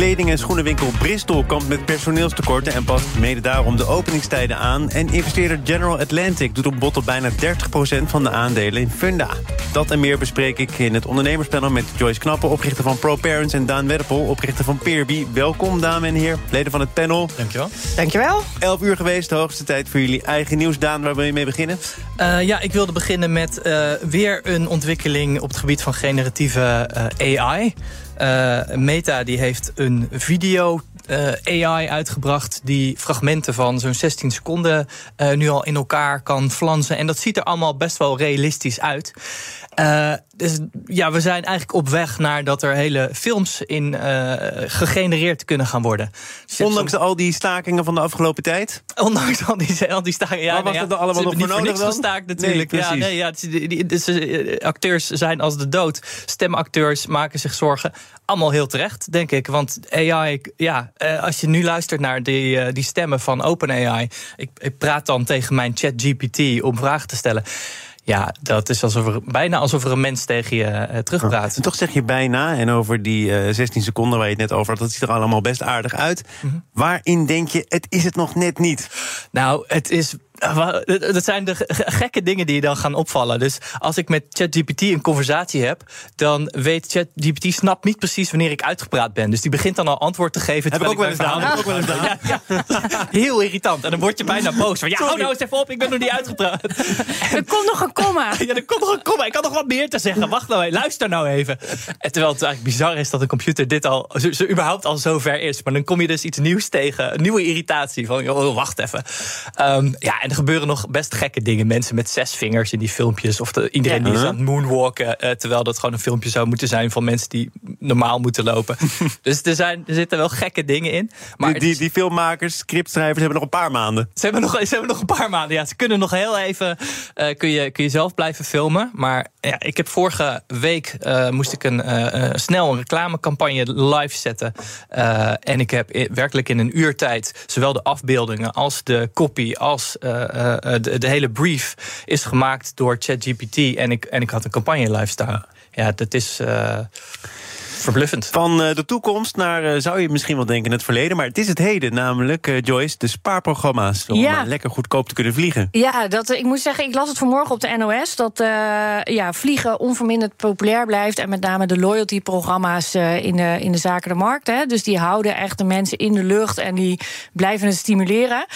Kleding- en schoenenwinkel Bristol kampt met personeelstekorten... en past mede daarom de openingstijden aan. En investeerder General Atlantic doet op bot op bijna 30% van de aandelen in Funda. Dat en meer bespreek ik in het ondernemerspanel met Joyce Knappen... oprichter van ProParents en Daan Werpel, oprichter van Peerby. Welkom, dames en heren, leden van het panel. Dankjewel. Dankjewel. 11 uur geweest, de hoogste tijd voor jullie eigen nieuws. Daan, waar wil je mee beginnen? Uh, ja, ik wilde beginnen met uh, weer een ontwikkeling... op het gebied van generatieve uh, AI... Uh, Meta die heeft een video uh, AI uitgebracht... die fragmenten van zo'n 16 seconden uh, nu al in elkaar kan flansen. En dat ziet er allemaal best wel realistisch uit. Uh, dus ja, we zijn eigenlijk op weg naar dat er hele films in gegenereerd kunnen gaan worden. Dus Ondanks al die stakingen van de afgelopen tijd? Ondanks al die, al die stakingen, ja. Maar was nee, dat allemaal nog voor nodig niks gestaakt natuurlijk. Nee, ja, nee, ja, die, die, die, acteurs zijn als de dood. Stemacteurs maken zich zorgen. Allemaal heel terecht, denk ik. Want AI, ja, uh, als je nu luistert naar die, uh, die stemmen van OpenAI... Ik, ik praat dan tegen mijn chat GPT om vragen te stellen... Ja, dat is alsof er, bijna alsof er een mens tegen je uh, terugpraat. En toch zeg je bijna, en over die uh, 16 seconden waar je het net over had... dat ziet er allemaal best aardig uit. Mm -hmm. Waarin denk je, het is het nog net niet? Nou, het is dat zijn de gekke dingen die je dan gaan opvallen. Dus als ik met ChatGPT een conversatie heb, dan weet ChatGPT snapt niet precies wanneer ik uitgepraat ben. Dus die begint dan al antwoord te geven. Heb ik ook wel eens gedaan. Heb ik ook wel eens gedaan. Ja, ja. Heel irritant. En dan word je bijna boos. Van, ja, hou nou eens even op, ik ben nog niet uitgepraat. Er komt nog een komma. Ja, er komt nog een komma. Ik kan nog wat meer te zeggen. Wacht nou even, luister nou even. En terwijl het eigenlijk bizar is dat een computer dit al, zo, zo überhaupt al zo ver is. Maar dan kom je dus iets nieuws tegen. Een nieuwe irritatie. Van, joh, wacht even. Um, ja, en er gebeuren nog best gekke dingen. Mensen met zes vingers in die filmpjes. Of de, iedereen ja. die is aan het moonwalken. Uh, terwijl dat gewoon een filmpje zou moeten zijn van mensen die normaal moeten lopen. dus er, zijn, er zitten wel gekke dingen in. Maar die, die, die filmmakers, scriptschrijvers hebben nog een paar maanden. Ze hebben nog, ze hebben nog een paar maanden. Ja, ze kunnen nog heel even. Uh, kun, je, kun je zelf blijven filmen. Maar ja, ik heb vorige week uh, moest ik een, snel een reclamecampagne live zetten. en ik heb werkelijk in een uur tijd zowel de afbeeldingen als de copy als de, de, hele brief is gemaakt door ChatGPT. En ik, en ik had een campagne live staan. Ja, dat is. Verbluffend. Van uh, de toekomst naar, uh, zou je misschien wel denken, het verleden. Maar het is het heden, namelijk, uh, Joyce, de spaarprogramma's. Om ja. lekker goedkoop te kunnen vliegen. Ja, dat, ik moet zeggen, ik las het vanmorgen op de NOS... dat ja, vliegen onverminderd populair blijft. En met name de loyalty-programma's in, de, in de zaken de markt. Hè. Dus die houden echt de mensen in de lucht en die blijven het stimuleren.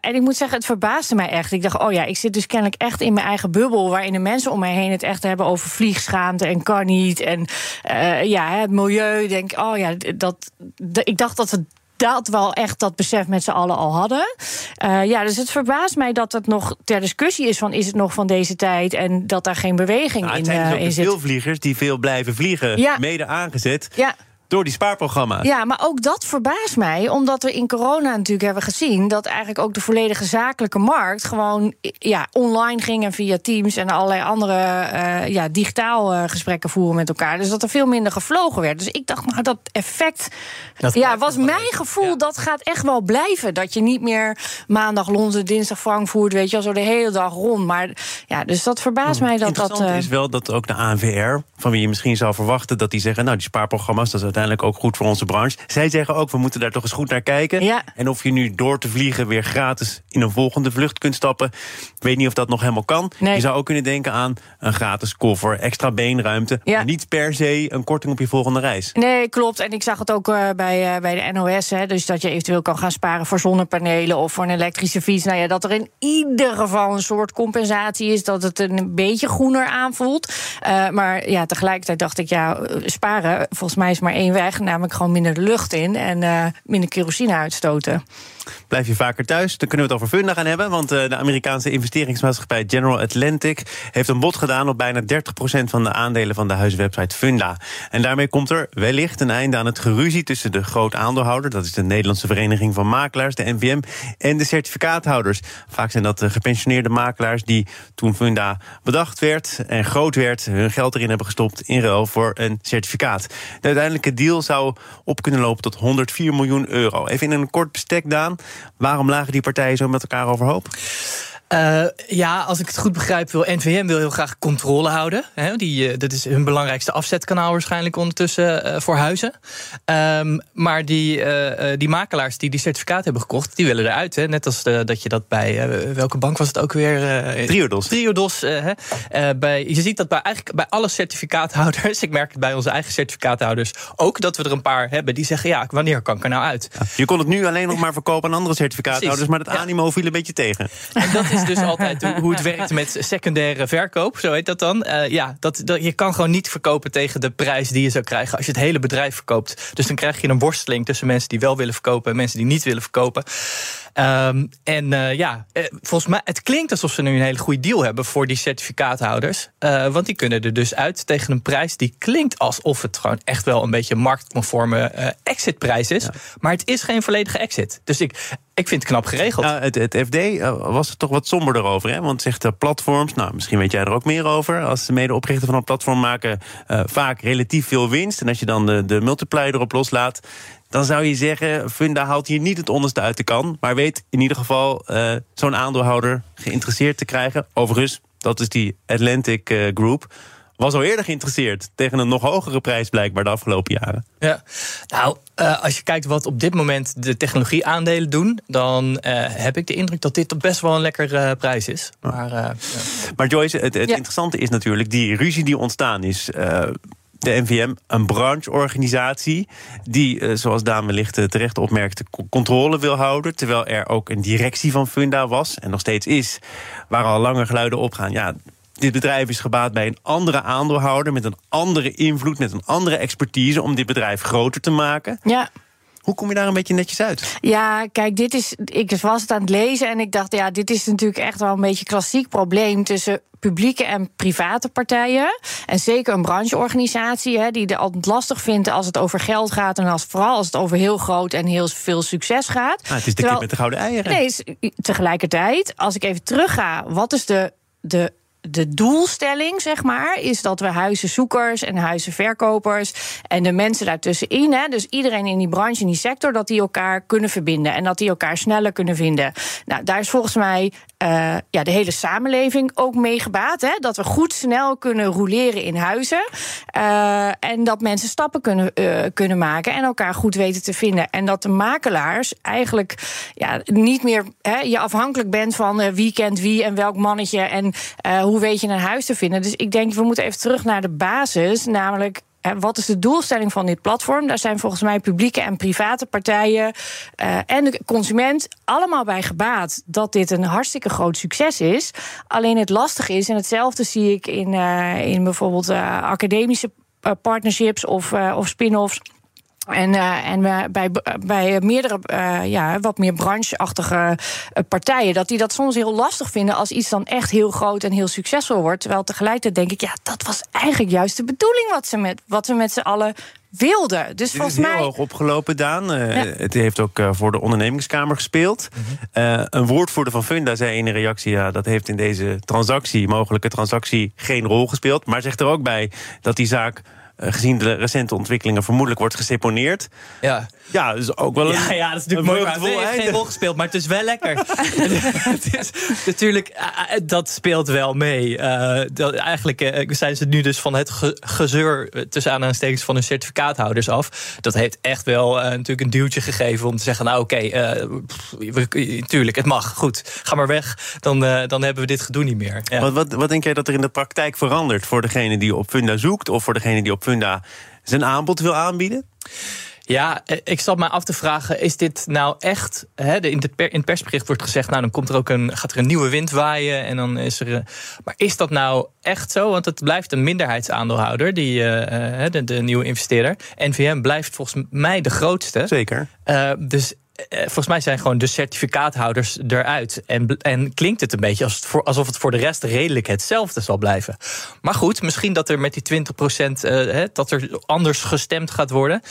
en ik moet zeggen, het verbaasde mij echt. Ik dacht, oh ja, ik zit dus kennelijk echt in mijn eigen bubbel... waarin de mensen om mij heen het echt hebben over vliegschaamte en kan niet. En ja, het milieu. Denk, oh ja, dat, ik dacht dat het dat wel echt dat besef met z'n allen al hadden. Uh, ja, dus het verbaast mij dat het nog ter discussie is van is het nog van deze tijd en dat daar geen beweging nou, in, zijn uh, in zit. veel vliegers die veel blijven vliegen, ja. mede aangezet. Ja. Door die spaarprogramma's. Ja, maar ook dat verbaast mij. Omdat we in corona natuurlijk hebben gezien... dat eigenlijk ook de volledige zakelijke markt... gewoon ja, online ging en via Teams... en allerlei andere uh, ja, digitaal uh, gesprekken voeren met elkaar. Dus dat er veel minder gevlogen werd. Dus ik dacht, nou, dat effect... Dat ja, was mijn gevoel, ja. dat gaat echt wel blijven. Dat je niet meer maandag Londen, dinsdag Frankfurt... weet je al zo de hele dag rond. Maar ja, dus dat verbaast hmm. mij dat dat... Interessant uh, is wel dat ook de ANVR... van wie je misschien zou verwachten dat die zeggen... nou, die spaarprogramma's, dat is uiteindelijk ook goed voor onze branche. Zij zeggen ook, we moeten daar toch eens goed naar kijken. Ja. En of je nu door te vliegen weer gratis in een volgende vlucht kunt stappen... ik weet niet of dat nog helemaal kan. Nee. Je zou ook kunnen denken aan een gratis koffer, extra beenruimte... Ja. maar niet per se een korting op je volgende reis. Nee, klopt. En ik zag het ook uh, bij, uh, bij de NOS. Hè, dus dat je eventueel kan gaan sparen voor zonnepanelen... of voor een elektrische fiets. Nou ja, dat er in ieder geval een soort compensatie is... dat het een beetje groener aanvoelt. Uh, maar ja, tegelijkertijd dacht ik, ja, sparen... volgens mij is maar één één weg, namelijk gewoon minder de lucht in en uh, minder kerosine uitstoten. Blijf je vaker thuis, dan kunnen we het over Funda gaan hebben. Want uh, de Amerikaanse investeringsmaatschappij General Atlantic heeft een bod gedaan op bijna 30% van de aandelen van de huiswebsite Funda. En daarmee komt er wellicht een einde aan het geruzie tussen de groot aandeelhouder, dat is de Nederlandse Vereniging van Makelaars, de NVM, en de certificaathouders. Vaak zijn dat de gepensioneerde makelaars die toen Funda bedacht werd en groot werd, hun geld erin hebben gestopt in ruil voor een certificaat. De uiteindelijke deal zou op kunnen lopen tot 104 miljoen euro. Even in een kort bestek, Daan. Waarom lagen die partijen zo met elkaar overhoop? Uh, ja, als ik het goed begrijp, wil NVM wil heel graag controle houden. Hè, die, uh, dat is hun belangrijkste afzetkanaal waarschijnlijk ondertussen uh, voor huizen. Um, maar die, die makelaars die die certificaat hebben gekocht, die willen eruit. Hè. Net als de, dat je dat bij, welke bank was het ook weer? Triodos. Triodos. bij, je ziet dat bij, eigenlijk bij alle certificaathouders, ik merk het bij onze eigen certificaathouders ook, dat we er een paar hebben die zeggen, ja, wanneer kan ik er nou uit? Ja. Je kon het nu alleen nog maar verkopen aan andere certificaathouders, maar het animo viel een beetje tegen. En dat is dus altijd hoe het werkt met secundaire verkoop, zo heet dat dan. Uh, ja, dat, dat, je kan gewoon niet verkopen tegen de prijs die je zou krijgen als je het hele bedrijf verkoopt. Dus dan krijg je een worsteling tussen mensen die wel willen verkopen en mensen die niet willen verkopen. Um, en uh, ja, eh, volgens mij, het klinkt alsof ze nu een hele goede deal hebben voor die certificaathouders. Uh, want die kunnen er dus uit tegen een prijs die klinkt alsof het gewoon echt wel een beetje marktconforme exitprijs is. Ja. Maar het is geen volledige exit. Dus ik, ik vind het knap geregeld. Het, het, FD was er toch wat somberder over. Hè? Want zegt de platforms, nou, misschien weet jij er ook meer over. Als de medeoprichter van een platform maken uh, vaak relatief veel winst. En als je dan de, de multiplier erop loslaat, dan zou je zeggen, Funda haalt hier niet het onderste uit de kan. Maar weet in ieder geval zo'n aandeelhouder geïnteresseerd te krijgen. Overigens, dat is die Atlantic uh, Group was al eerder geïnteresseerd tegen een nog hogere prijs blijkbaar de afgelopen jaren. Ja, nou, uh, als je kijkt wat op dit moment de technologieaandelen doen, dan uh, heb ik de indruk dat dit best wel een lekker uh, prijs is. Maar, ja. maar Joyce, het, het ja. interessante is natuurlijk die ruzie die ontstaan is de NVM, een brancheorganisatie die, zoals Daan wellicht terecht opmerkte, controle wil houden. Terwijl er ook een directie van Funda was en nog steeds is, waar al lange geluiden opgaan. Ja, dit bedrijf is gebaat bij een andere aandeelhouder met een andere invloed, met een andere expertise om dit bedrijf groter te maken. Ja. Hoe kom je daar een beetje netjes uit? Ja, kijk, dit is. Ik was het aan het lezen en ik dacht, ja, dit is natuurlijk echt wel een beetje een klassiek probleem tussen publieke en private partijen. En zeker een brancheorganisatie, hè, die het altijd lastig vindt als het over geld gaat. En als, vooral als het over heel groot en heel veel succes gaat. Ah, het is de Terwijl, kip met de gouden eieren. Nee, tegelijkertijd, als ik even terugga, wat is de. de de doelstelling, zeg maar, is dat we huizenzoekers en huizenverkopers en de mensen daartussenin, hè, dus iedereen in die branche, in die sector, dat die elkaar kunnen verbinden en dat die elkaar sneller kunnen vinden. Nou, daar is volgens mij uh, ja, de hele samenleving ook mee gebaat. Hè? Dat we goed snel kunnen roleren in huizen. Uh, en dat mensen stappen kunnen, uh, kunnen maken en elkaar goed weten te vinden. En dat de makelaars eigenlijk ja, niet meer hè, je afhankelijk bent van wie kent wie en welk mannetje en hoe weet je een huis te vinden. Dus ik denk, we moeten even terug naar de basis, namelijk wat is de doelstelling van dit platform? Daar zijn volgens mij publieke en private partijen uh, en de consument allemaal bij gebaat dat dit een hartstikke groot succes is. Alleen het lastige is, en hetzelfde zie ik in, uh, in bijvoorbeeld academische partnerships of, of spin-offs en, uh, en uh, bij, bij meerdere, uh, ja, wat meer brancheachtige partijen, dat die dat soms heel lastig vinden als iets dan echt heel groot en heel succesvol wordt. Terwijl tegelijkertijd denk ik, ja, dat was eigenlijk juist de bedoeling wat ze met, wat we met z'n allen wilden. Dus Dit volgens is heel mij. hoog opgelopen, Daan. Uh, ja. Het heeft ook uh, voor de ondernemingskamer gespeeld. Mm -hmm. uh, een woordvoerder van Funda zei in een reactie: ja, dat heeft in deze transactie, mogelijke transactie, geen rol gespeeld. Maar zegt er ook bij dat die zaak gezien de recente ontwikkelingen vermoedelijk wordt geseponeerd. Ja. Ja, dus ook wel een. Ja, ja dat is natuurlijk mooi. Heeft geen rol gespeeld, maar het is wel lekker. het is, natuurlijk, uh, dat speelt wel mee. Uh, dat, eigenlijk uh, zijn ze nu dus van het ge gezeur tussen aanhalingstekens van hun certificaathouders af. Dat heeft echt wel natuurlijk een duwtje gegeven om te zeggen: Nou, oké, okay, tuurlijk, het mag. Goed, ga maar weg. Dan, dan hebben we dit gedoe niet meer. Ja. Wat, wat, wat denk jij dat er in de praktijk verandert voor degene die op Funda zoekt of voor degene die op Funda zijn aanbod wil aanbieden? Ja, eh, ik zat mij af te vragen, is dit nou echt... Hè, in, de per, in het persbericht wordt gezegd, nou dan komt er ook een, gaat er een nieuwe wind waaien... en dan is er... Maar is dat nou echt zo? Want het blijft een minderheidsaandeelhouder, die, uh, de, de, nieuwe investeerder. NVM blijft volgens mij de grootste. Zeker. Uh, dus eh, volgens mij zijn gewoon de certificaathouders eruit. En, en klinkt het een beetje als het voor, alsof het voor de rest redelijk hetzelfde zal blijven. Maar goed, misschien dat er met die 20 procent uh, dat er anders gestemd gaat worden.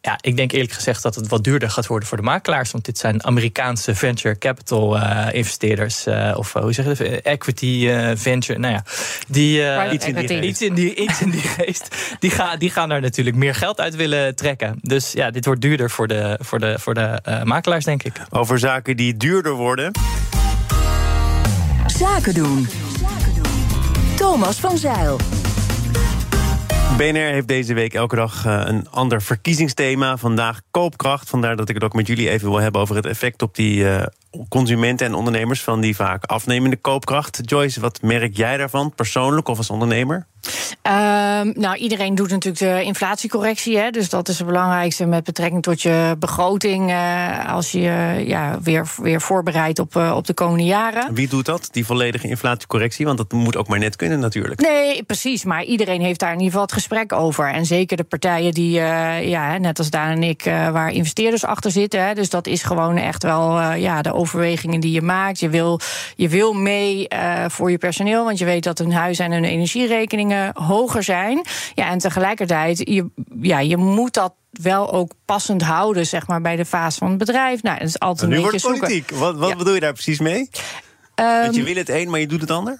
Ja, ik denk eerlijk gezegd dat het wat duurder gaat worden voor de makelaars. Want dit zijn Amerikaanse venture capital uh, investeerders. Uh, of hoe zeg je dat? Equity venture. Nou ja, die, iets, in die iets, in die, iets in die geest. Die, gaan die gaan daar natuurlijk meer geld uit willen trekken. Dus ja, dit wordt duurder voor de, voor de, voor de makelaars, denk ik. Over zaken die duurder worden. Zaken doen. Thomas van Zeil. BNR heeft deze week elke dag eh, een ander verkiezingsthema. Vandaag koopkracht. Vandaar dat ik het ook met jullie even wil hebben over het effect op die uh, consumenten en ondernemers van die vaak afnemende koopkracht. Joyce, wat merk jij daarvan, persoonlijk of als ondernemer? Um, nou, iedereen doet natuurlijk de inflatiecorrectie. Hè, dus dat is het belangrijkste met betrekking tot je begroting. Uh, als je uh, ja, weer, weer voorbereidt op, uh, op de komende jaren. Wie doet dat, die volledige inflatiecorrectie? Want dat moet ook maar net kunnen, natuurlijk. Nee, precies. Maar iedereen heeft daar in ieder geval het gesprek over. En zeker de partijen die, ja, net als Daan en ik, waar investeerders achter zitten. Hè, dus dat is gewoon echt wel ja, de overwegingen die je maakt. Je wil, je wil mee voor je personeel, want je weet dat hun huis en hun energierekeningen hoger zijn. Ja, en tegelijkertijd, je, ja, je moet dat wel ook passend houden, zeg maar, bij de fase van het bedrijf. Nou, dat is altijd nu een wordt politiek. Wat, wat bedoel je daar precies mee? Um, dat je wil het een, maar je doet het ander?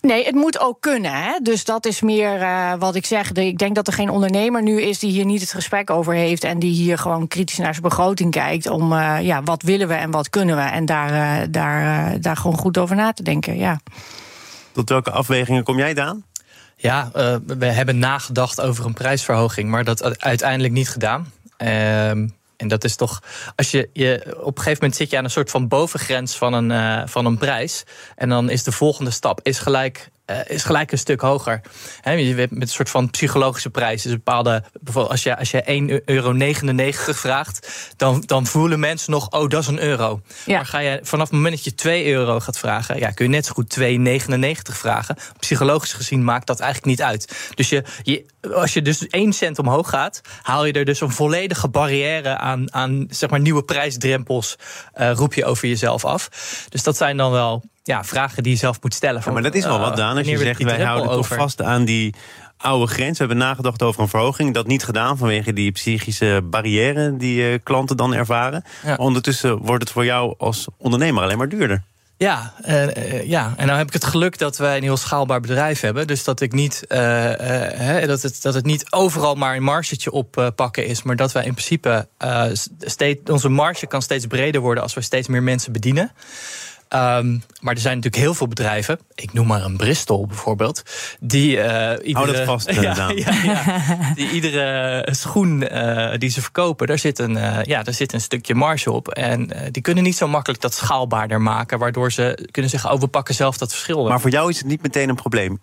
Nee, het moet ook kunnen. Hè? Dus dat is meer uh, wat ik zeg. Ik denk dat er geen ondernemer nu is die hier niet het gesprek over heeft. En die hier gewoon kritisch naar zijn begroting kijkt. Om uh, ja, wat willen we en wat kunnen we. En daar, uh, daar, daar gewoon goed over na te denken. Ja. Tot welke afwegingen kom jij, Daan? Ja, uh, we hebben nagedacht over een prijsverhoging, maar dat uiteindelijk niet gedaan. En dat is toch, als je, je op een gegeven moment zit je aan een soort van bovengrens van een, uh, van een prijs. En dan is de volgende stap is gelijk is gelijk een stuk hoger. He, je met een soort van psychologische prijs. Dus bepaalde, bijvoorbeeld als je, als je 1,99 euro vraagt, dan, dan voelen mensen nog, oh, dat is een euro. Ja. Maar ga je vanaf het moment dat je 2 euro gaat vragen, ja, kun je net zo goed 2,99 vragen. Psychologisch gezien maakt dat eigenlijk niet uit. Dus je, je, als je dus 1 cent omhoog gaat, haal je er dus een volledige barrière aan, aan zeg maar, nieuwe prijsdrempels, uh, roep je over jezelf af. Dus dat zijn dan wel ja, vragen die je zelf moet stellen. Ja, maar dat is wel wat, Daan. Als je zegt, wij houden toch vast aan die oude grens. We hebben nagedacht over een verhoging. Dat niet gedaan vanwege die psychische barrière die uh, klanten dan ervaren. Ja. Ondertussen wordt het voor jou als ondernemer alleen maar duurder. Ja, uh, ja, en nou heb ik het geluk dat wij een heel schaalbaar bedrijf hebben. Dus dat, ik niet, uh, dat, het, dat het niet overal maar een margetje op pakken is. Maar dat wij in principe steeds, onze marge kan steeds breder worden als we steeds meer mensen bedienen. Um, maar er zijn natuurlijk heel veel bedrijven, ik noem maar een Bristol bijvoorbeeld, die uh, iedere, Hou dat vast, ja, ja, ja, die iedere schoen uh, die ze verkopen, daar zit, een, uh, ja, daar zit een stukje marge op. En die kunnen niet zo makkelijk dat schaalbaarder maken, waardoor ze kunnen zeggen, oh, we pakken zelf dat verschil. Maar voor jou is het niet meteen een probleem?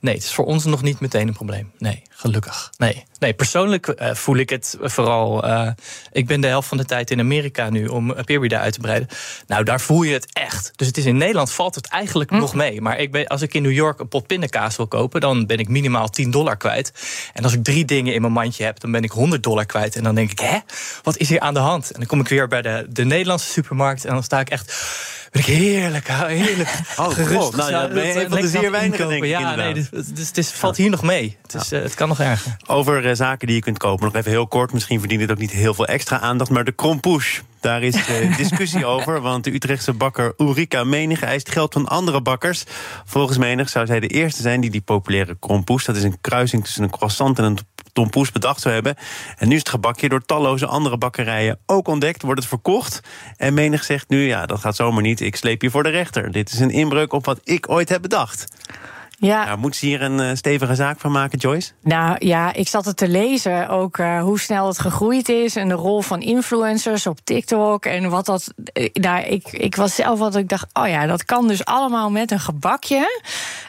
Nee, het is voor ons nog niet meteen een probleem. Nee, gelukkig. Nee, nee persoonlijk uh, voel ik het vooral. Uh, ik ben de helft van de tijd in Amerika nu om Peerbida uit te breiden. Nou, daar voel je het echt. Dus het is in Nederland valt het eigenlijk hm. nog mee. Maar ik ben, als ik in New York een pot pindakaas wil kopen, dan ben ik minimaal 10 dollar kwijt. En als ik drie dingen in mijn mandje heb, dan ben ik 100 dollar kwijt. En dan denk ik, hè, wat is hier aan de hand? En dan kom ik weer bij de, de Nederlandse supermarkt en dan sta ik echt ben ik heerlijk, heerlijk oh, gerust. Nou, ja, ben je van de zeer weinig, denk ik, Ja, nee, dus, dus het is, valt hier nog mee. Het, is, uh, het kan nog erger. Over uh, zaken die je kunt kopen, nog even heel kort. Misschien verdient het ook niet heel veel extra aandacht. Maar de krompoes, daar is uh, discussie over. Want de Utrechtse bakker Ulrika Menig eist geld van andere bakkers. Volgens Menig zou zij de eerste zijn die die populaire krompoes... dat is een kruising tussen een croissant en een tompoes bedacht zou hebben. En nu is het gebakje door talloze andere bakkerijen ook ontdekt, wordt het verkocht. En menig zegt nu, ja, dat gaat zomaar niet, ik sleep je voor de rechter. Dit is een inbreuk op wat ik ooit heb bedacht. Ja. Nou, moet ze hier een uh, stevige zaak van maken, Joyce? Nou ja, ik zat het te lezen ook uh, hoe snel het gegroeid is en de rol van influencers op TikTok en wat dat. Uh, nou, ik, ik was zelf wat ik dacht, oh ja, dat kan dus allemaal met een gebakje.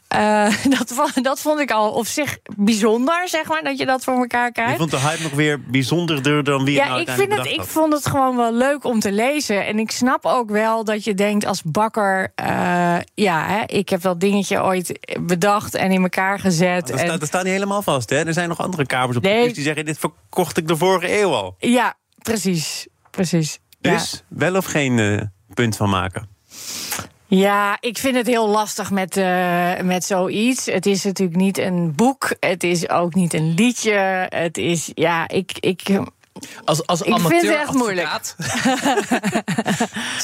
Eh, dat, dat vond ik al op zich bijzonder, zeg maar, dat je dat voor elkaar Je krijgt. vond de hype nog weer bijzonderder dan wie Ja, nou ik, vind het, ik vond het gewoon wel leuk om te lezen. En ik snap ook wel dat je denkt als bakker... eh, ja, hè, ik heb dat dingetje ooit bedacht en in elkaar gezet. Dat en, staat, dat staat niet helemaal vast, hè? Er zijn nog andere kamers op Nee. die zeggen... dit verkocht ik de vorige eeuw al. Ja, precies. precies. Ja. Dus wel of geen eh, punt van maken? Ja, ik vind het heel lastig met, eh, met zoiets. Het is natuurlijk niet een boek. Het is ook niet een liedje. Het is, ja, ik. ik Als, als Ik vind het echt moeilijk.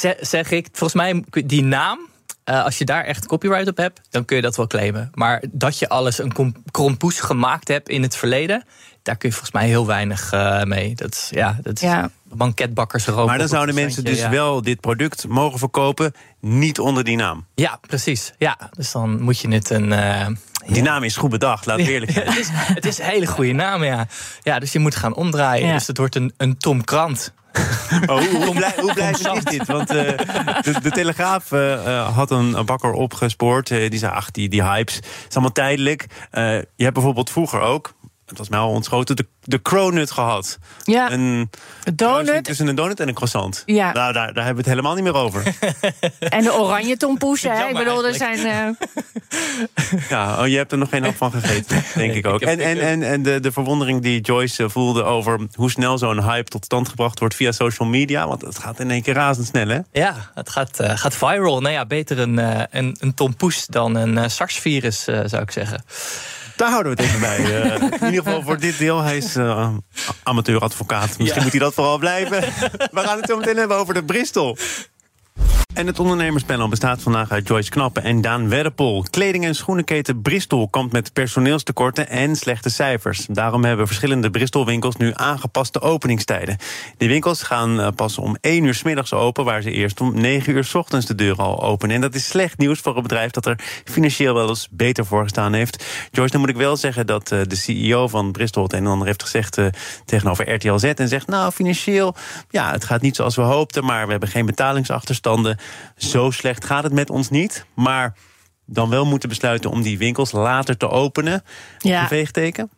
zeg, zeg ik, volgens mij die naam. eh, als je daar echt copyright op hebt, dan kun je dat wel claimen. Maar dat je alles een krompoes gemaakt hebt in het verleden, daar kun je volgens mij heel weinig eh, mee. Dat is, ja, dat is Ja. banketbakkers roken. Maar dan zouden mensen dus ja. wel dit product mogen verkopen... niet onder die naam. Ja, precies. Ja, dus dan moet je het een. eh, Die naam is goed bedacht, laat het eerlijk zijn. het, is, het is een hele goede naam, ja. Ja, dus je moet gaan omdraaien. Ja. Dus het wordt een, een Tom Krant. Oh, hoe, hoe, blij, hoe blijvend is dit? Want eh, de, de Telegraaf had een, een bakker opgespoord. die zei, ach, die, die hypes, het is allemaal tijdelijk. Eh, je hebt bijvoorbeeld vroeger ook... Het was mij al ontschoten, de, de cronut gehad. ja, Een donut tussen een donut en een croissant. Ja. Nou, daar, daar hebben we het helemaal niet meer over. en de oranje tompoesen. hè. Ik bedoel, er zijn. eh, Ja, oh, je hebt er nog geen hap van gegeten, denk ik ook. ik En, en, en, en de, de verwondering die Joyce eh, voelde over hoe snel zo'n hype tot stand gebracht wordt via social media. Want het gaat in één keer razendsnel, hè? Ja, het gaat, eh, gaat viral. Nou ja, beter een, een, een Tom Poes dan een SARS-virus, eh, zou ik zeggen. Daar houden we het even bij. Eh, in ieder geval voor dit deel. Hij is eh, amateuradvocaat. Misschien Ja. moet hij dat vooral blijven. We gaan het zo meteen hebben over de Bristol. En het ondernemerspanel bestaat vandaag uit Joyce Knappen en Daan Werpel. Kleding- en schoenenketen Bristol kampt met personeelstekorten en slechte cijfers. Daarom hebben verschillende Bristol-winkels nu aangepaste openingstijden. De winkels gaan eh, pas om 1 uur 's middags open, waar ze eerst om 9 uur 's ochtends de deuren al openen. En dat is slecht nieuws voor een bedrijf dat er financieel wel eens beter voor gestaan heeft. Joyce, dan moet ik wel zeggen dat eh, de CEO van Bristol het een en ander heeft gezegd eh, tegenover RTL Z. En zegt, nou, financieel, ja, het gaat niet zoals we hoopten, maar we hebben geen betalingsachterstanden. Zo slecht gaat het met ons niet. Maar dan wel moeten besluiten om die winkels later te openen. Ja. Een veegteken?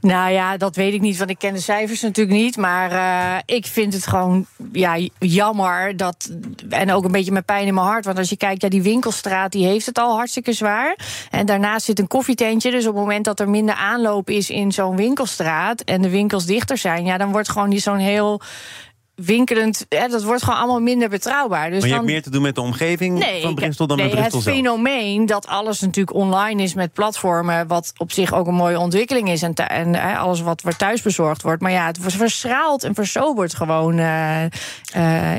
Nou ja, dat weet ik niet, want ik ken de cijfers natuurlijk niet. Maar eh, ik vind het gewoon ja, jammer. Dat, en ook een beetje met pijn in mijn hart. Want als je kijkt, ja, die winkelstraat die heeft het al hartstikke zwaar. En daarnaast zit een koffietentje. Dus op het moment dat er minder aanloop is in zo'n winkelstraat. en de winkels dichter zijn, ja, dan wordt gewoon die zo'n heel winkelend. Hè, dat wordt gewoon allemaal minder betrouwbaar. Dus Maar je dan, hebt meer te doen met de omgeving van ik- Bristol dan nee, met Bristol het zelf. fenomeen dat alles natuurlijk online is met platformen, wat op zich ook een mooie ontwikkeling is en, en eh, alles wat thuis bezorgd wordt. Maar ja, het wordt verschraald en versobert gewoon eh, eh,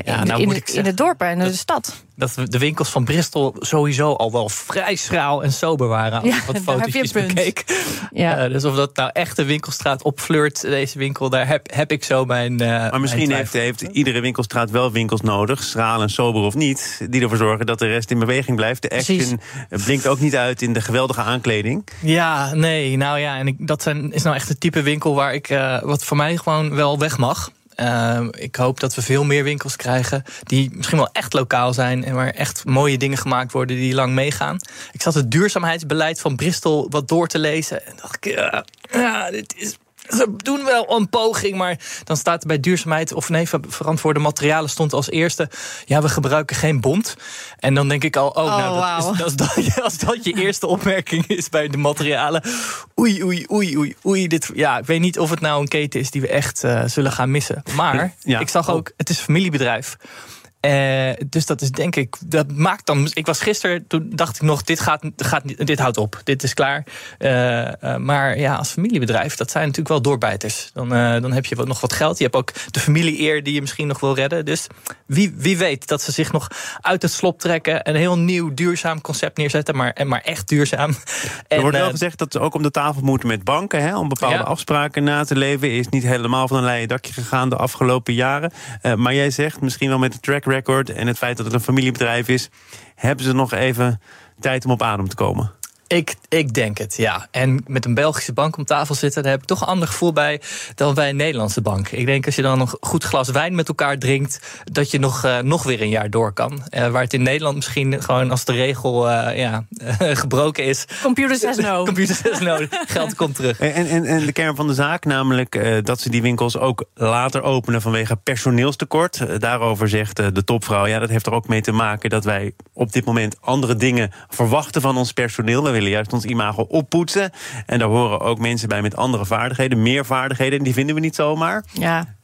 in, nou in, de dorpen en de stad. Dat we- de winkels van Bristol sowieso al wel vrij schraal en sober waren. Als Ja, ik wat daar heb je fotootjes bekeek. Ja. Eh, dus of dat nou echt de winkelstraat opflirt, deze winkel, daar heb, heb ik zo mijn. eh, Maar misschien mijn heeft, heeft iedere winkelstraat wel winkels nodig, schraal en sober of niet, die ervoor zorgen dat de rest in beweging blijft. De Precies. action blinkt ook niet uit in de geweldige aankleding. Ja, nee, nou ja, en ik, dat zijn, is nou echt het type winkel waar ik, eh, wat voor mij gewoon wel weg mag. Eh, ik hoop dat we veel meer winkels krijgen die misschien wel echt lokaal zijn en waar echt mooie dingen gemaakt worden die lang meegaan. Ik zat het duurzaamheidsbeleid van Bristol wat door te lezen en dacht ik, dit is. Ze doen wel een poging, maar dan staat er bij duurzaamheid of nee, ver- verantwoorde materialen stond als eerste. Ja, we gebruiken geen bont. En dan denk ik al, oh, nou, dat wauw. is, als, dat, als dat je eerste opmerking is bij de materialen. Oei, oei, oei, oei, oei. Dit, ja, ik weet niet of het nou een keten is die we echt eh, zullen gaan missen. Maar Ja. ik zag ook, het is een familiebedrijf. Eh, dus dat is denk ik, dat maakt dan. Ik was gisteren, toen dacht ik nog, dit, gaat, gaat, niet- dit houdt op, dit is klaar. Eh, eh, maar ja, als familiebedrijf, dat zijn natuurlijk wel doorbijters. Dan, dan heb je wat, nog wat geld. Je hebt ook de familie-eer die je misschien nog wil redden. Dus wie, wie weet dat ze zich nog uit het slop trekken, een heel nieuw duurzaam concept neerzetten, maar, maar echt duurzaam. Er wordt wel gezegd dat ze ook om de tafel moeten met banken. Hè, om bepaalde Ja. afspraken na te leven. Is niet helemaal van een leien dakje gegaan de afgelopen jaren. Maar jij zegt misschien wel met de track record en het feit dat het een familiebedrijf is. Hebben ze nog even tijd om op adem te komen? Ik, ik denk het, ja. En met een Belgische bank om tafel zitten, daar heb ik toch een ander gevoel bij dan bij een Nederlandse bank. Ik denk als je dan een goed glas wijn met elkaar drinkt, dat je nog, uh, nog weer een jaar door kan. Uh, waar het in Nederland misschien gewoon als de regel uh, ja, gebroken is. Computer says no. Computer says no. Geld komt terug. En, en, en de kern van de zaak, namelijk dat ze die winkels ook later openen vanwege personeelstekort. daarover zegt de topvrouw, ja, dat heeft er ook mee te maken dat wij op dit moment andere dingen verwachten van ons personeel. Willen juist ons imago oppoetsen. En daar horen ook mensen bij met andere vaardigheden, meer vaardigheden. En die vinden we niet zomaar. Ja.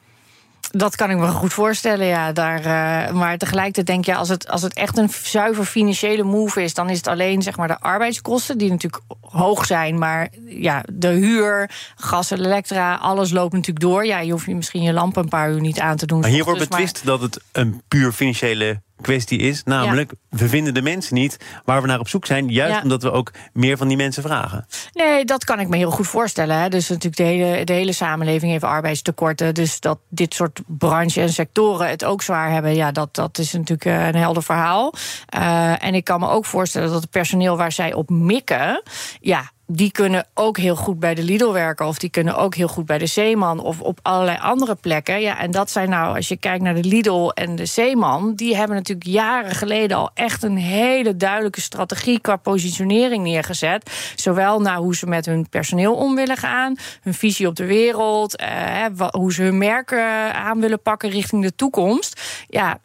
Dat kan ik me goed voorstellen, ja. Daar, uh, maar tegelijkertijd denk je, als het, als het echt een zuiver financiële move is, dan is het alleen zeg maar, de arbeidskosten, die natuurlijk hoog zijn. Maar ja, de huur, gas en elektra, alles loopt natuurlijk door. Ja, je hoeft misschien je lampen een paar uur niet aan te doen. Maar hier wordt betwist dat het een puur financiële kwestie is. Namelijk, we vinden de mensen niet waar we naar op zoek zijn. Juist omdat we ook meer van die mensen vragen. Nee, dat kan ik me heel goed voorstellen. Hè. Dus natuurlijk de hele, de hele samenleving heeft arbeidstekorten. Dus dat dit soort branches en sectoren het ook zwaar hebben... ja, dat, dat is natuurlijk eh, een helder verhaal. Uh, en ik kan me ook voorstellen dat het personeel waar zij op mikken... ja, die kunnen ook heel goed bij de Lidl werken. Of die kunnen ook heel goed bij de Zeeman. Of op allerlei andere plekken. Ja, en dat zijn nou, als je kijkt naar de Lidl en de Zeeman. Die hebben natuurlijk jaren geleden al echt een hele duidelijke strategie qua positionering neergezet. Zowel naar hoe ze met hun personeel om willen gaan. Hun visie op de wereld. Eh, hoe ze hun merken aan willen pakken richting de toekomst. Ja,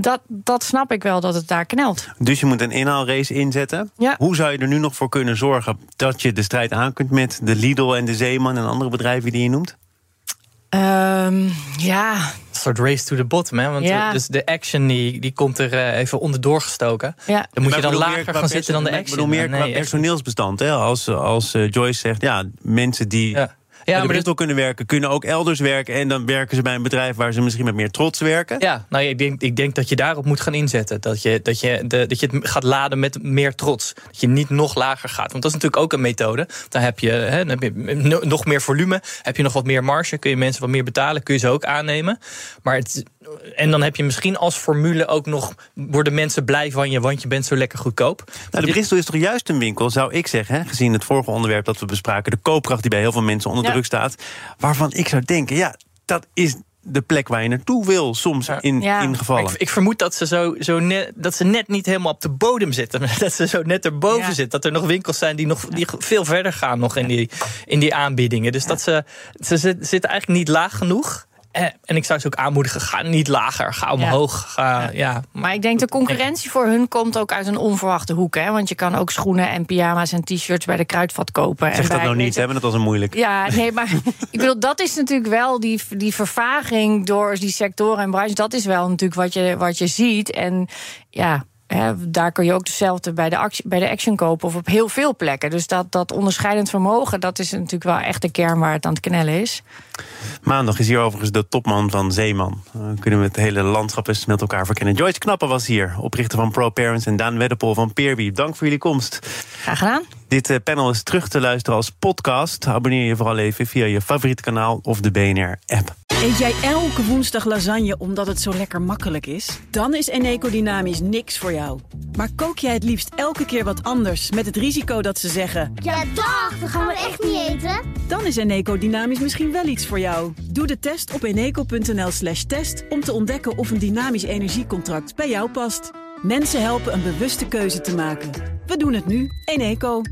dat, dat snap ik wel dat het daar knelt. Dus je moet een inhaalrace inzetten. Ja. Hoe zou je er nu nog voor kunnen zorgen dat je de strijd aan kunt met de Lidl en de Zeeman en andere bedrijven die je noemt? Um, ja. Een soort race to the bottom, hè? Want ja. dus de action die, die komt er uh, even onderdoor gestoken. Ja. Dan moet je dan lager gaan zitten dan de action. Ik bedoel meer nee, qua personeelsbestand. Hè? Als, als uh, Joyce zegt, ja, mensen die... Ja ja, maar Brussel kunnen werken, kunnen ook elders werken. En dan werken ze bij een bedrijf waar ze misschien met meer trots werken. Ja, nou, ik, denk, ik denk dat je daarop moet gaan inzetten. Dat je, dat, je de, dat je het gaat laden met meer trots. Dat je niet nog lager gaat. Want dat is natuurlijk ook een methode. Dan heb je, hè, dan heb je nog meer volume. Heb je nog wat meer marge. Kun je mensen wat meer betalen. Kun je ze ook aannemen. Maar het, en dan heb je misschien als formule ook nog... worden mensen blij van je, want je bent zo lekker goedkoop. Nou, de Bristol is toch juist een winkel, zou ik zeggen... Hè, gezien het vorige onderwerp dat we bespraken... de koopkracht die bij heel veel mensen onder druk staat... waarvan ik zou denken, ja, dat is de plek waar je naartoe wil, soms in, ja. in gevallen. Ik, ik, vermoed dat ze, zo, zo net, dat ze net niet helemaal op de bodem zitten. Dat ze zo net erboven ja. zitten. Dat er nog winkels zijn die, nog, die veel verder gaan nog in die, in die aanbiedingen. Dus dat ze, ze zitten eigenlijk niet laag genoeg. Eh, en ik zou ze ook aanmoedigen, ga niet lager, ga omhoog. Ga, ja. ja. Maar ik denk de concurrentie voor hun komt ook uit een onverwachte hoek. Hè? Want je kan ook schoenen en pyjama's en t-shirts bij de kruidvat kopen. Zeg en dat nou niet, hebben dat was een moeilijk. Ja, nee, maar ik bedoel, dat is natuurlijk wel die, die vervaging door die sectoren en branches. Dat is wel natuurlijk wat je, wat je ziet. En ja, He, daar kun je ook hetzelfde bij de, actie, bij de action kopen of op heel veel plekken. Dus dat, dat onderscheidend vermogen, dat is natuurlijk wel echt de kern waar het aan het knellen is. Maandag is hier overigens de topman van Zeeman. Dan kunnen we het hele landschap eens met elkaar verkennen. Joyce Knappen was hier, oprichter van ProParents en Daan Weddepol van Peerby. Dank voor jullie komst. Graag gedaan. Dit eh, panel is terug te luisteren als podcast. Abonneer je vooral even via je favoriete kanaal of de BNR-app. Eet jij elke woensdag lasagne omdat het zo lekker makkelijk is? Dan is Eneco Dynamisch niks voor jou. Maar kook jij het liefst elke keer wat anders met het risico dat ze zeggen... Ja dag, dat gaan we echt niet eten. Dan is Eneco Dynamisch misschien wel iets voor jou. Doe de test op eneco.nl slash test om te ontdekken of een dynamisch energiecontract bij jou past. Mensen helpen een bewuste keuze te maken. We doen het nu. Eneco.